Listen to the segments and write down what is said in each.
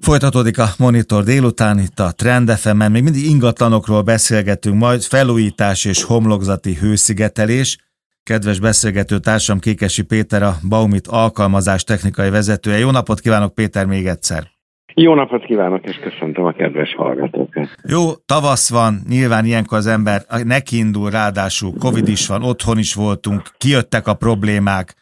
Folytatódik a Monitor délután, itt a Trend fm még mindig ingatlanokról beszélgetünk, majd felújítás és homlokzati hőszigetelés. Kedves beszélgető társam Kékesi Péter, a Baumit alkalmazás technikai vezetője. Jó napot kívánok Péter még egyszer! Jó napot kívánok, és köszöntöm a kedves hallgatókat. Jó, tavasz van, nyilván ilyenkor az ember nekiindul, ráadásul Covid is van, otthon is voltunk, kijöttek a problémák,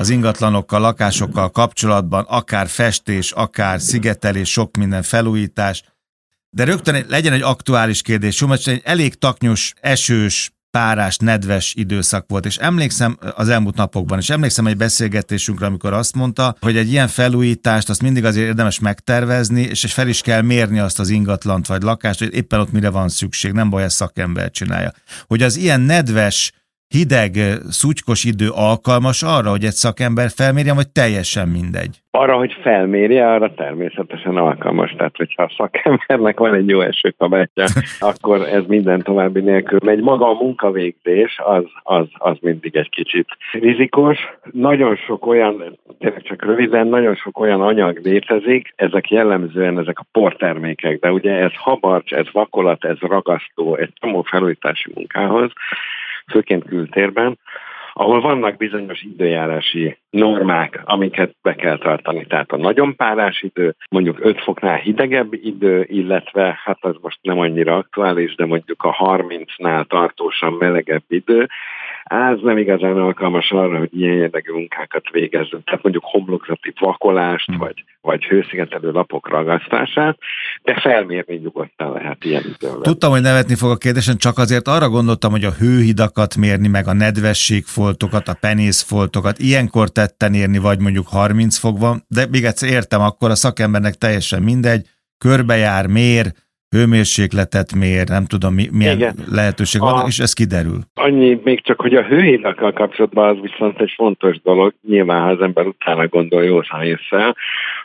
az ingatlanokkal, lakásokkal kapcsolatban, akár festés, akár szigetelés, sok minden felújítás. De rögtön legyen egy aktuális kérdés, mert egy elég taknyos, esős, párás, nedves időszak volt, és emlékszem az elmúlt napokban, és emlékszem egy beszélgetésünkre, amikor azt mondta, hogy egy ilyen felújítást azt mindig azért érdemes megtervezni, és fel is kell mérni azt az ingatlant vagy lakást, hogy éppen ott mire van szükség, nem baj, ezt szakember csinálja. Hogy az ilyen nedves, hideg, szutykos idő alkalmas arra, hogy egy szakember felmérjen, vagy teljesen mindegy? Arra, hogy felmérje, arra természetesen alkalmas. Tehát, hogyha a szakembernek van egy jó esőkabátja, akkor ez minden további nélkül megy. Maga a munkavégzés az, az, az mindig egy kicsit rizikos. Nagyon sok olyan, tényleg csak röviden, nagyon sok olyan anyag létezik, ezek jellemzően ezek a portermékek, de ugye ez habarcs, ez vakolat, ez ragasztó, egy csomó felújítási munkához, főként kültérben, ahol vannak bizonyos időjárási normák, amiket be kell tartani. Tehát a nagyon párás idő, mondjuk 5 foknál hidegebb idő, illetve, hát az most nem annyira aktuális, de mondjuk a 30-nál tartósan melegebb idő, az nem igazán alkalmas arra, hogy ilyen érdekű munkákat végezzünk. Tehát mondjuk homlokzati vakolást, hmm. vagy, vagy hőszigetelő lapok ragasztását, de felmérni nyugodtan lehet ilyen idővel. Tudtam, hogy nevetni fog a kérdésen, csak azért arra gondoltam, hogy a hőhidakat mérni, meg a nedvességfoltokat, a penészfoltokat, ilyenkor tetten érni, vagy mondjuk 30 fokban, de még egyszer értem, akkor a szakembernek teljesen mindegy, körbejár, mér, hőmérsékletet mér, nem tudom mi, milyen Igen. lehetőség van, a, és ez kiderül. Annyi még csak, hogy a hőhidakkal kapcsolatban az viszont egy fontos dolog, nyilván ha az ember utána gondol jó szájésszel,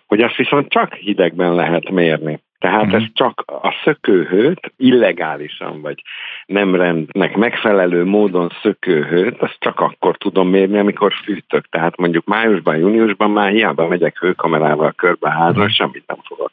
hogy azt viszont csak hidegben lehet mérni. Tehát mm. ez csak a szökőhőt illegálisan, vagy nem rendnek megfelelő módon szökőhőt, azt csak akkor tudom mérni, amikor fűtök. Tehát mondjuk májusban, júniusban már hiába megyek hőkamerával körbe a házon, mm. semmit nem fogok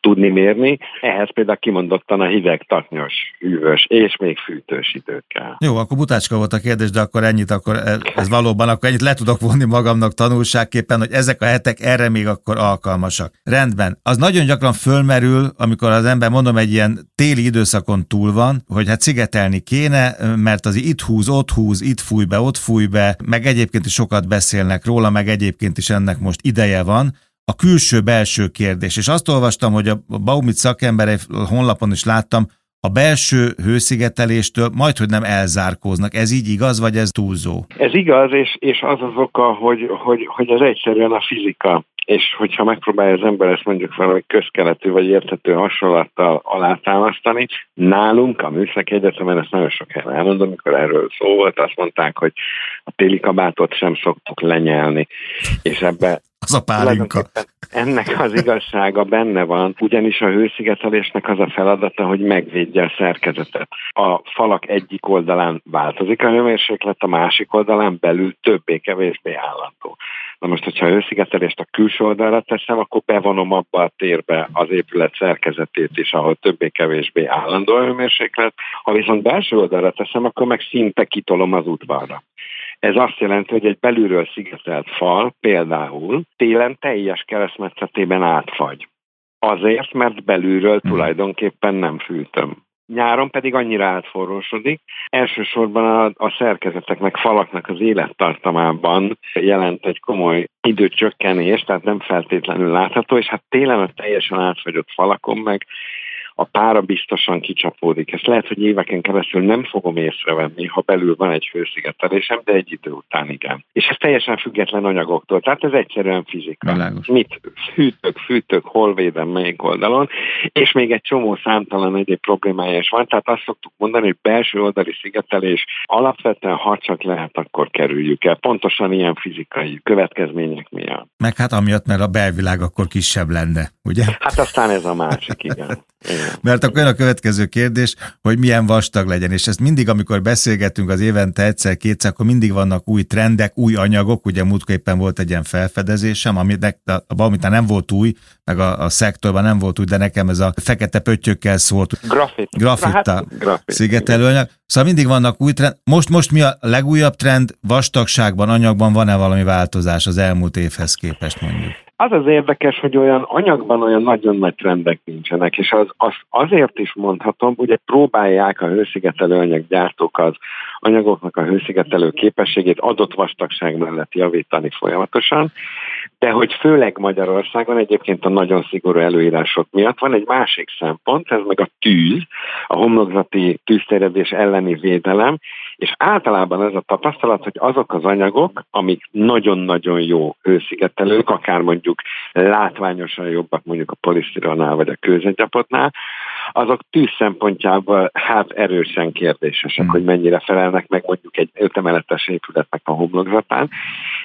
tudni mérni. Ehhez például kimondottan a hideg, taknyos, hűvös és még fűtős időt kell. Jó, akkor butácska volt a kérdés, de akkor ennyit, akkor ez valóban, akkor ennyit le tudok vonni magamnak tanulságképpen, hogy ezek a hetek erre még akkor alkalmasak. Rendben. Az nagyon gyakran fölmerül, amikor az ember, mondom, egy ilyen téli időszakon túl van, hogy hát szigetelni kéne, mert az itt húz, ott húz, itt fúj be, ott fúj be, meg egyébként is sokat beszélnek róla, meg egyébként is ennek most ideje van, a külső-belső kérdés. És azt olvastam, hogy a Baumit szakember honlapon is láttam, a belső hőszigeteléstől majd, hogy nem elzárkóznak. Ez így igaz, vagy ez túlzó? Ez igaz, és, és az az oka, hogy, hogy, hogy ez egyszerűen a fizika és hogyha megpróbálja az ember ezt mondjuk valami közkeletű vagy érthető hasonlattal alátámasztani, nálunk a Műszaki Egyetemen ezt nagyon sok helyen elmondom, amikor erről szó volt, azt mondták, hogy a téli kabátot sem szoktuk lenyelni, és ebbe az a pálinka. Ennek az igazsága benne van, ugyanis a hőszigetelésnek az a feladata, hogy megvédje a szerkezetet. A falak egyik oldalán változik a hőmérséklet, a másik oldalán belül többé-kevésbé állandó. Na most, hogyha hőszigetelést a külső oldalra teszem, akkor bevonom abba a térbe az épület szerkezetét is, ahol többé-kevésbé állandó a hőmérséklet. Ha viszont belső oldalra teszem, akkor meg szinte kitolom az udvarra. Ez azt jelenti, hogy egy belülről szigetelt fal például télen teljes keresztmetszetében átfagy. Azért, mert belülről hmm. tulajdonképpen nem fűtöm. Nyáron pedig annyira átforrósodik. Elsősorban a, a szerkezeteknek, falaknak az élettartamában jelent egy komoly időcsökkenés, tehát nem feltétlenül látható, és hát télen a teljesen átfagyott falakon meg a pára biztosan kicsapódik. Ezt lehet, hogy éveken keresztül nem fogom észrevenni, ha belül van egy hőszigetelésem, de egy idő után igen. És ez teljesen független anyagoktól, tehát ez egyszerűen fizika. Világos. Mit fűtök, fűtök, hol védem, melyik oldalon, és még egy csomó számtalan egyéb problémája is van, tehát azt szoktuk mondani, hogy belső oldali szigetelés alapvetően, ha csak lehet, akkor kerüljük el. Pontosan ilyen fizikai következmények miatt. Meg hát amiatt, mert a belvilág akkor kisebb lenne, ugye? Hát aztán ez a másik, igen. igen. Mert akkor a következő kérdés, hogy milyen vastag legyen, és ezt mindig, amikor beszélgetünk az évente egyszer-kétszer, akkor mindig vannak új trendek, új anyagok, ugye múltkor éppen volt egy ilyen felfedezésem, aminek, amit nem volt új, meg a, a szektorban nem volt új, de nekem ez a fekete pöttyökkel szólt. Grafit. Grafitta hát, szigetelőanyag. Szóval mindig vannak új trend. Most, most mi a legújabb trend? Vastagságban, anyagban van-e valami változás az elmúlt évhez képest mondjuk? Az az érdekes, hogy olyan anyagban olyan nagyon nagy trendek nincsenek, és az, az azért is mondhatom, ugye próbálják a hőszigetelő anyaggyártók az anyagoknak a hőszigetelő képességét adott vastagság mellett javítani folyamatosan, de hogy főleg Magyarországon egyébként a nagyon szigorú előírások miatt van egy másik szempont, ez meg a tűz, a homlokzati tűzterjedés elleni védelem, és általában ez a tapasztalat, hogy azok az anyagok, amik nagyon-nagyon jó hőszigetelők, akár mondjuk látványosan jobbak mondjuk a polisztirolnál vagy a kőzetgyapotnál, azok tűz szempontjából hát erősen kérdésesek, hmm. hogy mennyire felelnek meg mondjuk egy ötemeletes épületnek a homlokzatán.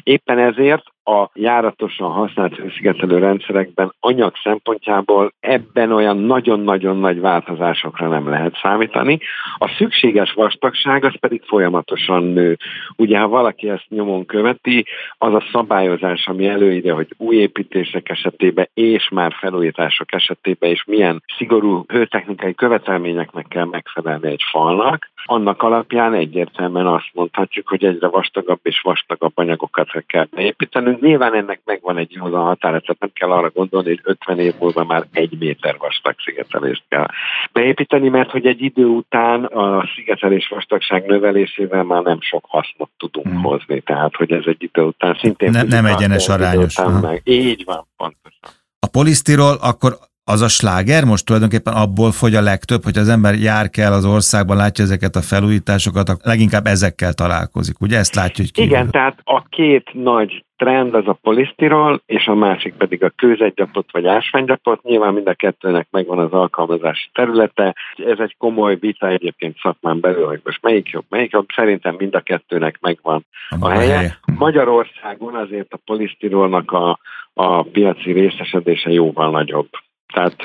Éppen ezért a járatosan használt hőszigetelő rendszerekben anyag szempontjából ebben olyan nagyon-nagyon nagy változásokra nem lehet számítani. A szükséges vastagság az pedig folyamatosan nő. Ugye, ha valaki ezt nyomon követi, az a szabályozás, ami előírja, hogy új építések esetében és már felújítások esetében is milyen szigorú hőtechnikai követelményeknek kell megfelelni egy falnak, annak alapján egyértelműen azt mondhatjuk, hogy egyre vastagabb és vastagabb anyagokat kell beépítenünk, Nyilván ennek megvan egy józan határa, tehát nem kell arra gondolni, hogy 50 év múlva már egy méter vastag szigetelést kell beépíteni, mert hogy egy idő után a szigetelés vastagság növelésével már nem sok hasznot tudunk hmm. hozni, tehát hogy ez egy idő után szintén... Ne, nem egyenes arányos. Meg. Így van, pontosan. A polisztirol akkor az a sláger most tulajdonképpen abból fogy a legtöbb, hogy az ember jár kell az országban, látja ezeket a felújításokat, leginkább ezekkel találkozik. Ugye ezt látja, hogy kívül. Igen, tehát a két nagy trend az a polisztirol, és a másik pedig a kőzetgyapot vagy ásványgyapot. Nyilván mind a kettőnek megvan az alkalmazási területe. Ez egy komoly vita egyébként szakmán belül, hogy most melyik jobb, melyik jobb. Szerintem mind a kettőnek megvan a, a helye. helye. Magyarországon azért a polisztirolnak a, a piaci részesedése jóval nagyobb tehát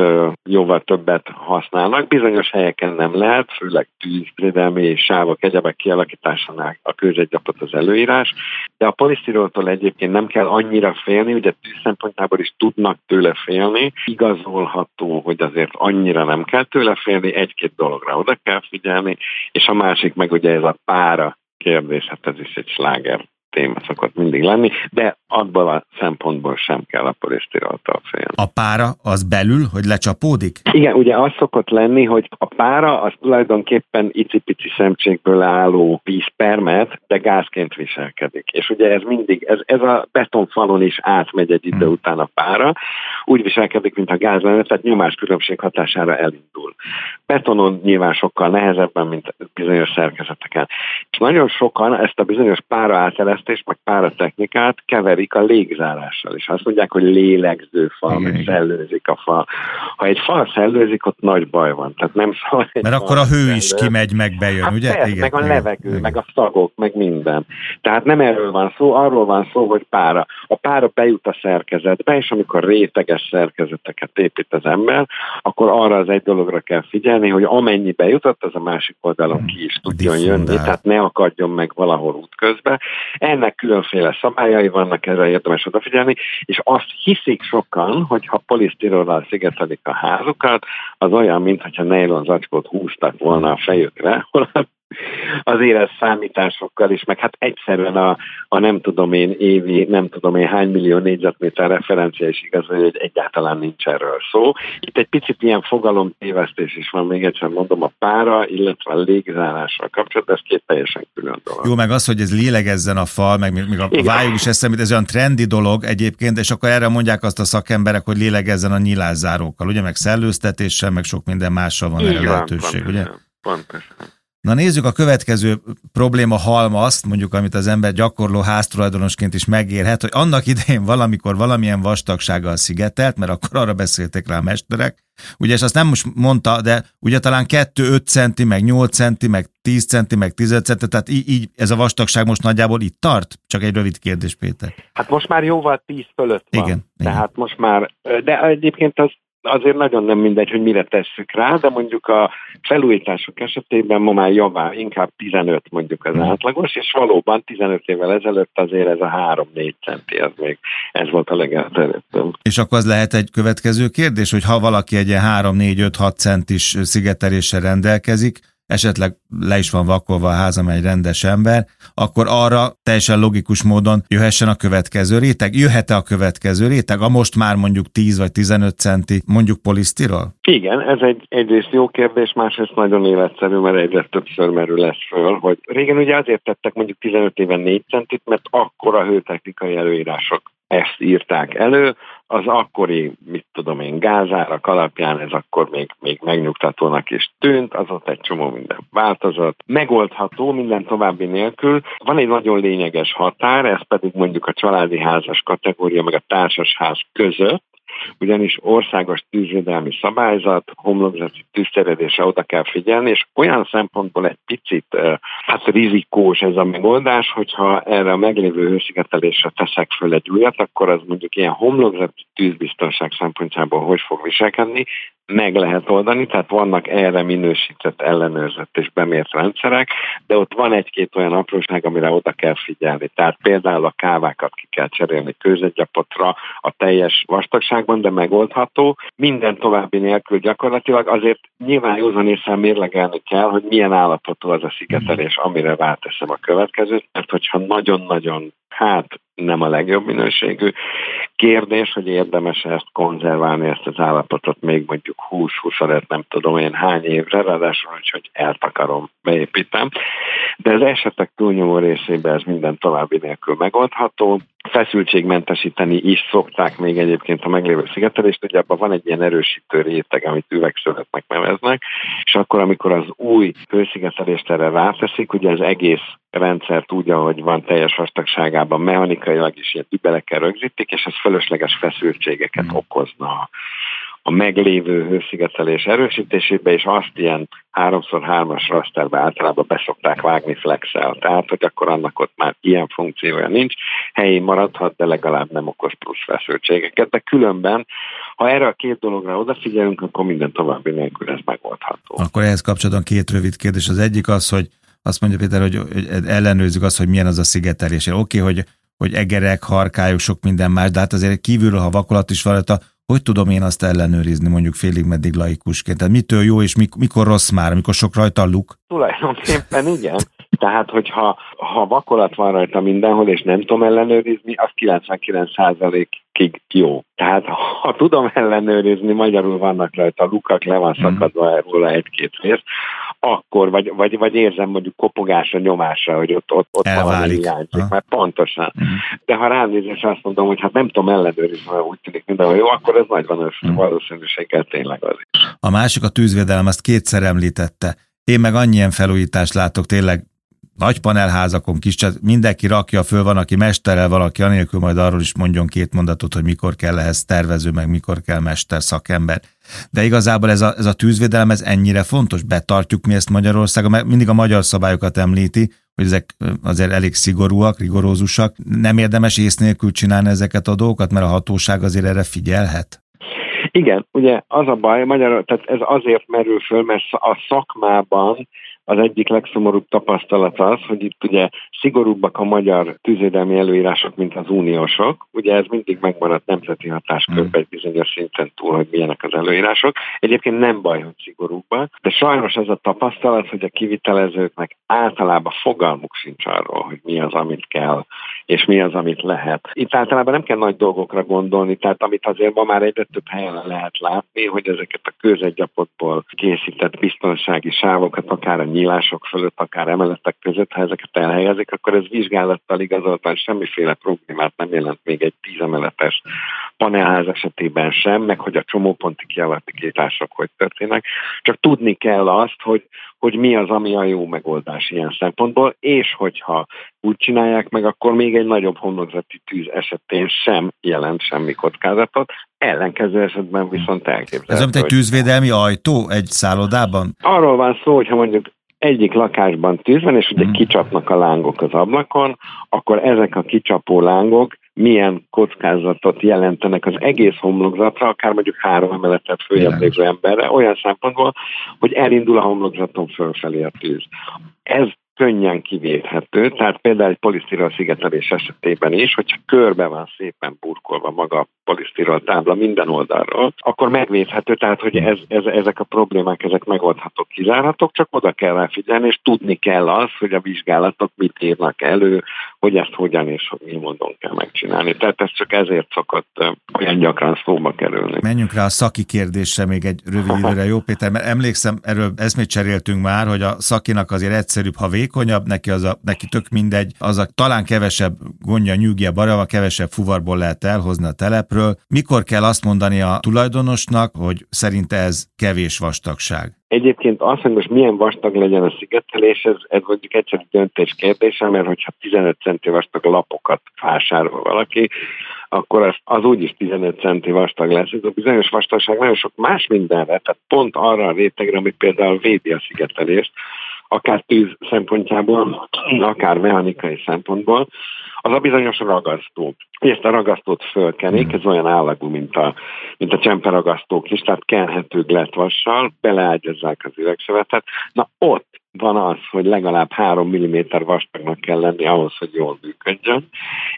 jóval többet használnak. Bizonyos helyeken nem lehet, főleg tűzvédelmi sávok, egyebek kialakításánál a kőzetgyapot az előírás, de a polisztiroltól egyébként nem kell annyira félni, ugye tűz szempontjából is tudnak tőle félni, igazolható, hogy azért annyira nem kell tőle félni, egy-két dologra oda kell figyelni, és a másik meg ugye ez a pára kérdés, hát ez is egy sláger téma szokott mindig lenni, de abból a szempontból sem kell a polisztiroltól félni. A pára az belül, hogy lecsapódik? Igen, ugye az szokott lenni, hogy a pára az tulajdonképpen icipici szemcsékből álló vízpermet, de gázként viselkedik. És ugye ez mindig, ez, ez a betonfalon is átmegy egy idő hmm. után a pára, úgy viselkedik, mint a gáz lenne, tehát nyomás-különbség hatására elindul. Betonon nyilván sokkal nehezebben, mint bizonyos szerkezeteken. És nagyon sokan ezt a bizonyos pára áteresztést, meg pára technikát keverik a légzárással, és azt mondják, hogy lélegző fal, meg szellőzik a fal. Ha egy fal szellőzik, ott nagy baj van. Tehát nem szól Mert akkor a hő is kimegy, meg bejön, hát ugye? Persze, igen, meg a igen, levegő, igen. meg a szagok, meg minden. Tehát nem erről van szó, arról van szó, hogy pára. A pára bejut a szerkezetbe, és amikor réteges szerkezeteket épít az ember, akkor arra az egy dologra kell figyelni, hogy amennyi bejutott, az a másik oldalon ki is tudjon jönni, tehát ne akadjon meg valahol útközben. Ennek különféle szabályai vannak, erre érdemes odafigyelni, és azt hiszik sokan, hogy ha polisztirollal szigetelik a házukat, az olyan, mintha nylon zacskót húztak volna a fejükre, azért ez számításokkal is, meg hát egyszerűen a, a nem tudom én évi, nem tudom én hány millió négyzetméter referencia is igaz, hogy egyáltalán nincs erről szó. Itt egy picit ilyen fogalom tévesztés is van, még egyszer mondom, a pára, illetve a légzárással kapcsolatban, ez két teljesen külön dolog. Jó, meg az, hogy ez lélegezzen a fal, meg még a Igen. vályog is eszemét, ez olyan trendi dolog egyébként, és akkor erre mondják azt a szakemberek, hogy lélegezzen a nyilászárókkal, ugye, meg szellőztetéssel, meg sok minden mással van erre lehetőség, ugye? Pontosan. Na nézzük a következő probléma halmazt, mondjuk amit az ember gyakorló háztulajdonosként is megérhet, hogy annak idején valamikor valamilyen vastagsággal szigetelt, mert akkor arra beszéltek rá a mesterek, ugye, és azt nem most mondta, de ugye talán 2-5 centi, meg 8 centi, meg 10 centi, meg 10 centi, tehát így, így ez a vastagság most nagyjából itt tart? Csak egy rövid kérdés, Péter. Hát most már jóval 10 fölött van. Igen. Tehát igen. most már, de egyébként az azért nagyon nem mindegy, hogy mire tesszük rá, de mondjuk a felújítások esetében ma már javá, inkább 15 mondjuk az átlagos, és valóban 15 évvel ezelőtt azért ez a 3-4 centi, az még ez volt a legelterjedtebb. És akkor az lehet egy következő kérdés, hogy ha valaki egy 3-4-5-6 centis szigeteléssel rendelkezik, esetleg le is van vakolva a házam egy rendes ember, akkor arra teljesen logikus módon jöhessen a következő réteg. Jöhet-e a következő réteg, a most már mondjuk 10 vagy 15 centi, mondjuk polisztirol? Igen, ez egy egyrészt jó kérdés, másrészt nagyon életszerű, mert egyre többször merül lesz föl, hogy régen ugye azért tettek mondjuk 15 éven 4 centit, mert akkor a hőtechnikai előírások ezt írták elő, az akkori, mit tudom én, gázárak alapján ez akkor még, még megnyugtatónak is tűnt, az ott egy csomó minden változott. Megoldható minden további nélkül. Van egy nagyon lényeges határ, ez pedig mondjuk a családi házas kategória, meg a társasház között, ugyanis országos tűzvédelmi szabályzat, homlokzati tűzteredésre oda kell figyelni, és olyan szempontból egy picit hát rizikós ez a megoldás, hogyha erre a meglévő hőszigetelésre teszek föl egy újat, akkor az mondjuk ilyen homlokzati tűzbiztonság szempontjából hogy fog viselkedni, meg lehet oldani, tehát vannak erre minősített, ellenőrzött és bemért rendszerek, de ott van egy-két olyan apróság, amire oda kell figyelni. Tehát például a kávákat ki kell cserélni kőzetgyapotra a teljes vastagságban, de megoldható. Minden további nélkül gyakorlatilag azért nyilván józan észre mérlegelni kell, hogy milyen állapotú az a szigetelés, amire ráteszem a következőt, mert hogyha nagyon-nagyon hát nem a legjobb minőségű. Kérdés, hogy érdemes ezt konzerválni, ezt az állapotot még mondjuk 20-25, nem tudom én hány évre, ráadásul, hogy eltakarom, beépítem. De az esetek túlnyomó részében ez minden további nélkül megoldható. Feszültségmentesíteni is szokták még egyébként a meglévő szigetelést, ugye abban van egy ilyen erősítő réteg, amit üvegszövetnek neveznek, és akkor, amikor az új hőszigetelést erre ráteszik, ugye az egész rendszert úgy, ahogy van teljes vastagságában, mechanikailag is ilyen übelekkel rögzítik, és ez fölösleges feszültségeket mm. okozna a meglévő hőszigetelés erősítésébe, és azt ilyen 3x3-as rasterbe általában beszokták vágni flexel. Tehát, hogy akkor annak ott már ilyen funkciója nincs, helyén maradhat, de legalább nem okoz plusz feszültségeket. De különben, ha erre a két dologra odafigyelünk, akkor minden további nélkül ez megoldható. Akkor ehhez kapcsolatban két rövid kérdés. Az egyik az, hogy azt mondja Péter, hogy, hogy ellenőrizzük azt, hogy milyen az a szigetelés. Oké, okay, hogy, hogy egerek, harkályok, sok minden más, de hát azért kívülről, ha vakolat is van, hogy tudom én azt ellenőrizni mondjuk félig meddig laikusként? Tehát mitől jó és mikor rossz már, amikor sok rajta a luk? Tulajdonképpen igen. Tehát, hogyha ha vakolat van rajta mindenhol, és nem tudom ellenőrizni, az 99%-ig jó. Tehát, ha tudom ellenőrizni, magyarul vannak rajta lukak, le van mhm. szakadva róla egy-két rész, akkor, vagy, vagy, vagy érzem mondjuk kopogásra, nyomásra, hogy ott, ott, ott valami hiányzik, mert pontosan. Uh-huh. De ha ránézés azt mondom, hogy hát nem tudom ellenőrizni, mert úgy tűnik mindenhol jó, akkor ez nagy uh-huh. valószínűséggel tényleg az is. A másik a tűzvédelem, azt kétszer említette. Én meg annyien felújítást látok tényleg nagy panelházakon, kis, mindenki rakja föl, van, aki mesterrel, valaki anélkül majd arról is mondjon két mondatot, hogy mikor kell ehhez tervező, meg mikor kell mester, szakember. De igazából ez a, ez a tűzvédelem, ez ennyire fontos, betartjuk mi ezt Magyarországon, mert mindig a magyar szabályokat említi, hogy ezek azért elég szigorúak, rigorózusak. Nem érdemes ész nélkül csinálni ezeket a dolgokat, mert a hatóság azért erre figyelhet? Igen, ugye az a baj, magyar, tehát ez azért merül föl, mert a szakmában az egyik legszomorúbb tapasztalat az, hogy itt ugye szigorúbbak a magyar tűzvédelmi előírások, mint az uniósok. Ugye ez mindig megmaradt nemzeti hatáskörben hmm. egy bizonyos szinten túl, hogy milyenek az előírások. Egyébként nem baj, hogy szigorúbbak, de sajnos ez a tapasztalat, hogy a kivitelezőknek általában fogalmuk sincs arról, hogy mi az, amit kell, és mi az, amit lehet. Itt általában nem kell nagy dolgokra gondolni, tehát amit azért ma már egyre több helyen lehet látni, hogy ezeket a kőzetgyapotból készített biztonsági sávokat akár a nyílások fölött, akár emeletek között, ha ezeket elhelyezik, akkor ez vizsgálattal igazoltan semmiféle problémát nem jelent még egy tízemeletes panelház esetében sem, meg hogy a csomóponti kialakítások hogy történnek. Csak tudni kell azt, hogy, hogy mi az, ami a jó megoldás ilyen szempontból, és hogyha úgy csinálják meg, akkor még egy nagyobb homlokzati tűz esetén sem jelent semmi kockázatot, ellenkező esetben viszont elképzelhető. Ez mint egy tűzvédelmi ajtó egy szállodában? Arról van szó, hogyha mondjuk egyik lakásban tűz van, és ugye hmm. kicsapnak a lángok az ablakon, akkor ezek a kicsapó lángok milyen kockázatot jelentenek az egész homlokzatra, akár mondjuk három emeletet följebb lévő emberre, olyan szempontból, hogy elindul a homlokzaton fölfelé a tűz. Ez könnyen kivéthető, tehát például egy polisztirol szigetelés esetében is, hogyha körbe van szépen burkolva maga a polisztirol tábla minden oldalról, akkor megvédhető, tehát hogy ez, ez, ezek a problémák, ezek megoldhatók, kizárhatók, csak oda kell figyelni, és tudni kell az, hogy a vizsgálatok mit írnak elő, hogy ezt hogyan és hogy mi módon kell megcsinálni. Tehát ez csak ezért szokott olyan gyakran szóba kerülni. Menjünk rá a szaki kérdésre még egy rövid időre, jó Péter, mert emlékszem, erről eszmét cseréltünk már, hogy a szakinak azért egyszerűbb, ha vékonyabb, neki, az a, neki tök mindegy, az a talán kevesebb gondja, nyűgje, barava, kevesebb fuvarból lehet elhozni a telepről. Mikor kell azt mondani a tulajdonosnak, hogy szerinte ez kevés vastagság? Egyébként az, hogy most milyen vastag legyen a szigetelés, ez, ez mondjuk egyszerű döntés kérdése, mert hogyha 15 centi vastag lapokat vásárol valaki, akkor az, az úgyis 15 centi vastag lesz. Ez a bizonyos vastagság nagyon sok más mindenre, tehát pont arra a rétegre, ami például védi a szigetelést, akár tűz szempontjából, akár mechanikai szempontból, az a bizonyos ragasztó. Ezt a ragasztót fölkenik, ez olyan állagú, mint a, mint a csemperagasztók is, tehát kenhető gletvassal, beleágyazzák az üvegszövetet. Na ott van az, hogy legalább 3 mm vastagnak kell lenni ahhoz, hogy jól működjön,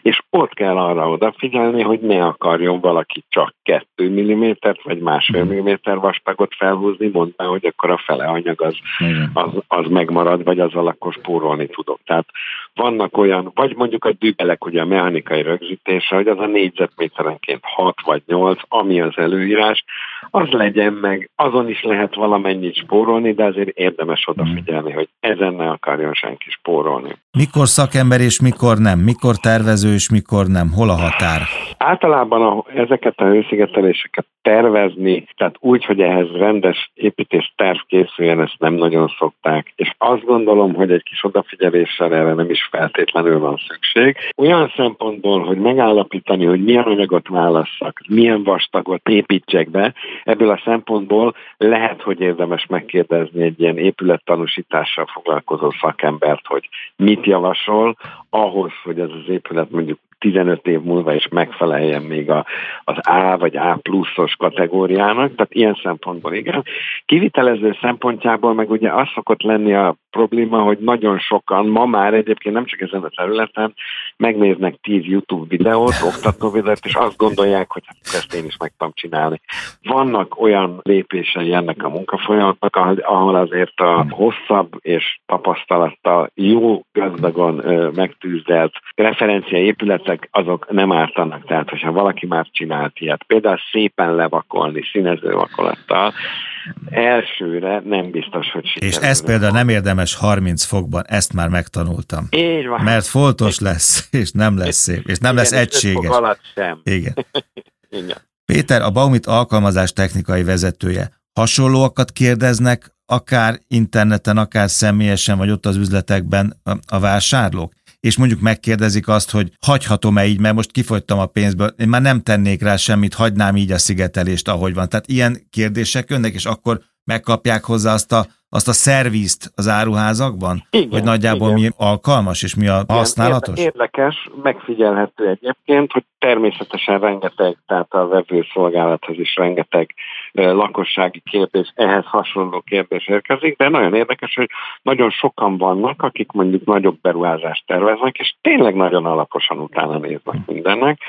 és ott kell arra odafigyelni, hogy ne akarjon valaki csak 2 mm vagy másfél mm vastagot felhúzni, mondta, hogy akkor a fele anyag az, az, az megmarad, vagy azzal akkor spórolni tudok. Tehát vannak olyan, vagy mondjuk a dübelek, ugye a mechanikai rögzítése, hogy az a négyzetméterenként 6 vagy 8, ami az előírás, az legyen meg, azon is lehet valamennyit spórolni, de azért érdemes odafigyelni, hogy ezen ne akarjon senki spórolni. Mikor szakember és mikor nem? Mikor tervező és mikor nem? Hol a határ? Általában a, ezeket a hőszigeteléseket tervezni, tehát úgy, hogy ehhez rendes építés terv készüljen, ezt nem nagyon szokták. És azt gondolom, hogy egy kis odafigyeléssel erre nem is feltétlenül van szükség. Olyan szempontból, hogy megállapítani, hogy milyen anyagot válasszak, milyen vastagot építsek be, ebből a szempontból lehet, hogy érdemes megkérdezni egy ilyen épülettanúsítással foglalkozó szakembert, hogy mit javasol ahhoz, hogy ez az épület mondjuk 15 év múlva is megfeleljen még a, az A vagy A pluszos kategóriának, tehát ilyen szempontból igen. Kivitelező szempontjából meg ugye az szokott lenni a probléma, hogy nagyon sokan ma már egyébként nem csak ezen a területen megnéznek 10 YouTube videót, oktató videót, és azt gondolják, hogy hát ezt én is meg tudom csinálni. Vannak olyan lépései ennek a munkafolyamatnak, ahol azért a hosszabb és tapasztalattal jó, gazdagon megtűzdelt referencia épületek, azok nem ártanak. Tehát, hogyha valaki már csinált ilyet, például szépen levakolni színező vakolattal, elsőre nem biztos, hogy sikerül. És ez például nem érdemes 30 fokban, ezt már megtanultam. Így van. Mert foltos lesz, és nem lesz szép, és nem Igen, lesz egységes. alatt sem. Igen. Igen. Péter, a Baumit alkalmazás technikai vezetője. Hasonlóakat kérdeznek, akár interneten, akár személyesen, vagy ott az üzletekben a vásárlók? És mondjuk megkérdezik azt, hogy hagyhatom-e így, mert most kifogytam a pénzből, én már nem tennék rá semmit, hagynám így a szigetelést, ahogy van. Tehát ilyen kérdések jönnek, és akkor megkapják hozzá azt a, azt a szervízt az áruházakban? Igen, hogy nagyjából igen. mi alkalmas, és mi a használatos? Érdekes, megfigyelhető egyébként, hogy természetesen rengeteg, tehát a vevőszolgálathoz is rengeteg lakossági kérdés, ehhez hasonló kérdés érkezik, de nagyon érdekes, hogy nagyon sokan vannak, akik mondjuk nagyobb beruházást terveznek, és tényleg nagyon alaposan utána néznek mindennek,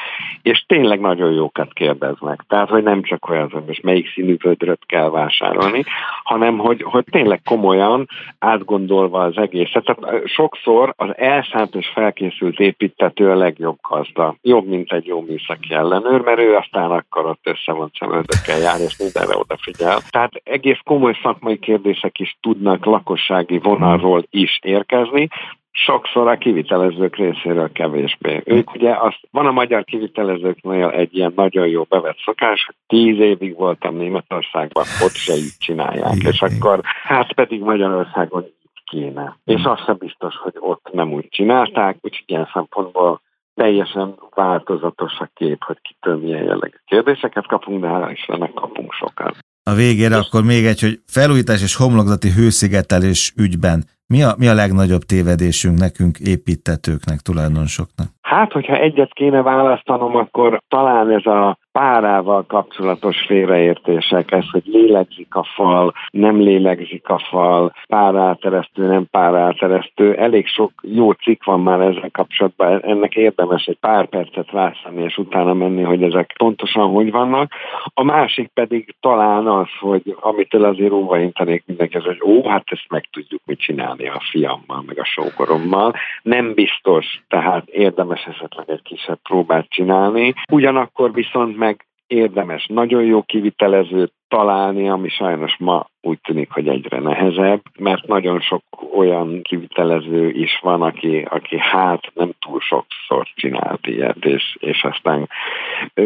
és tényleg nagyon jókat kérdeznek. Tehát, hogy nem csak olyan, hogy most melyik színű vödröt kell vásárolni, hanem hogy, hogy tényleg komolyan átgondolva az egészet. Tehát sokszor az elszánt és felkészült építető a legjobb gazda. Jobb, mint egy jó műszaki ellenőr, mert ő aztán akkor ott összevont szemöldökkel jár, és mindenre odafigyel. Tehát egész komoly szakmai kérdések is tudnak lakossági vonalról is érkezni, sokszor a kivitelezők részéről kevésbé. Ők ugye azt, van a magyar kivitelezőknél egy ilyen nagyon jó bevett szokás, hogy tíz évig voltam Németországban, ott se így csinálják, igen, és akkor hát pedig Magyarországon kéne. És az sem biztos, hogy ott nem úgy csinálták, úgyhogy ilyen szempontból teljesen változatos a kép, hogy kitől milyen jellegű kérdéseket kapunk, de hála Istennek kapunk sokat. A végére és akkor még egy, hogy felújítás és homlokzati hőszigetelés ügyben mi a, mi a legnagyobb tévedésünk nekünk, építetőknek, tulajdonosoknak? Hát, hogyha egyet kéne választanom, akkor talán ez a párával kapcsolatos félreértések, ez, hogy lélegzik a fal, nem lélegzik a fal, párálteresztő, nem párálteresztő. Elég sok jó cikk van már ezzel kapcsolatban, ennek érdemes egy pár percet rászállni, és utána menni, hogy ezek pontosan hogy vannak. A másik pedig talán az, hogy amitől azért óvaintenék mindenki, hogy ó, hát ezt meg tudjuk mit csinálni a fiammal, meg a sókorommal. Nem biztos, tehát érdemes esetleg egy kisebb próbát csinálni. Ugyanakkor viszont meg érdemes nagyon jó kivitelezőt találni, ami sajnos ma úgy tűnik, hogy egyre nehezebb, mert nagyon sok olyan kivitelező is van, aki, aki hát nem túl sokszor csinált ilyet, és, és aztán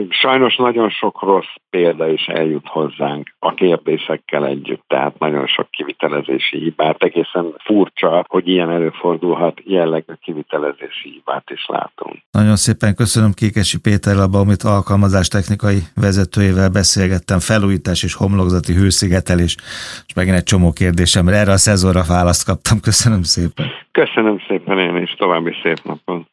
sajnos nagyon sok rossz példa is eljut hozzánk a kérdésekkel együtt, tehát nagyon sok kivitelezési hibát, egészen furcsa, hogy ilyen előfordulhat, jellegű kivitelezési hibát is látunk. Nagyon szépen köszönöm Kékesi Péter a Baumit alkalmazás technikai vezetőjével beszélgettem, felújítás és homlokzati hőszigetelés és megint egy csomó kérdésemre erre a szezonra választ kaptam. Köszönöm szépen. Köszönöm szépen én is, további szép napot.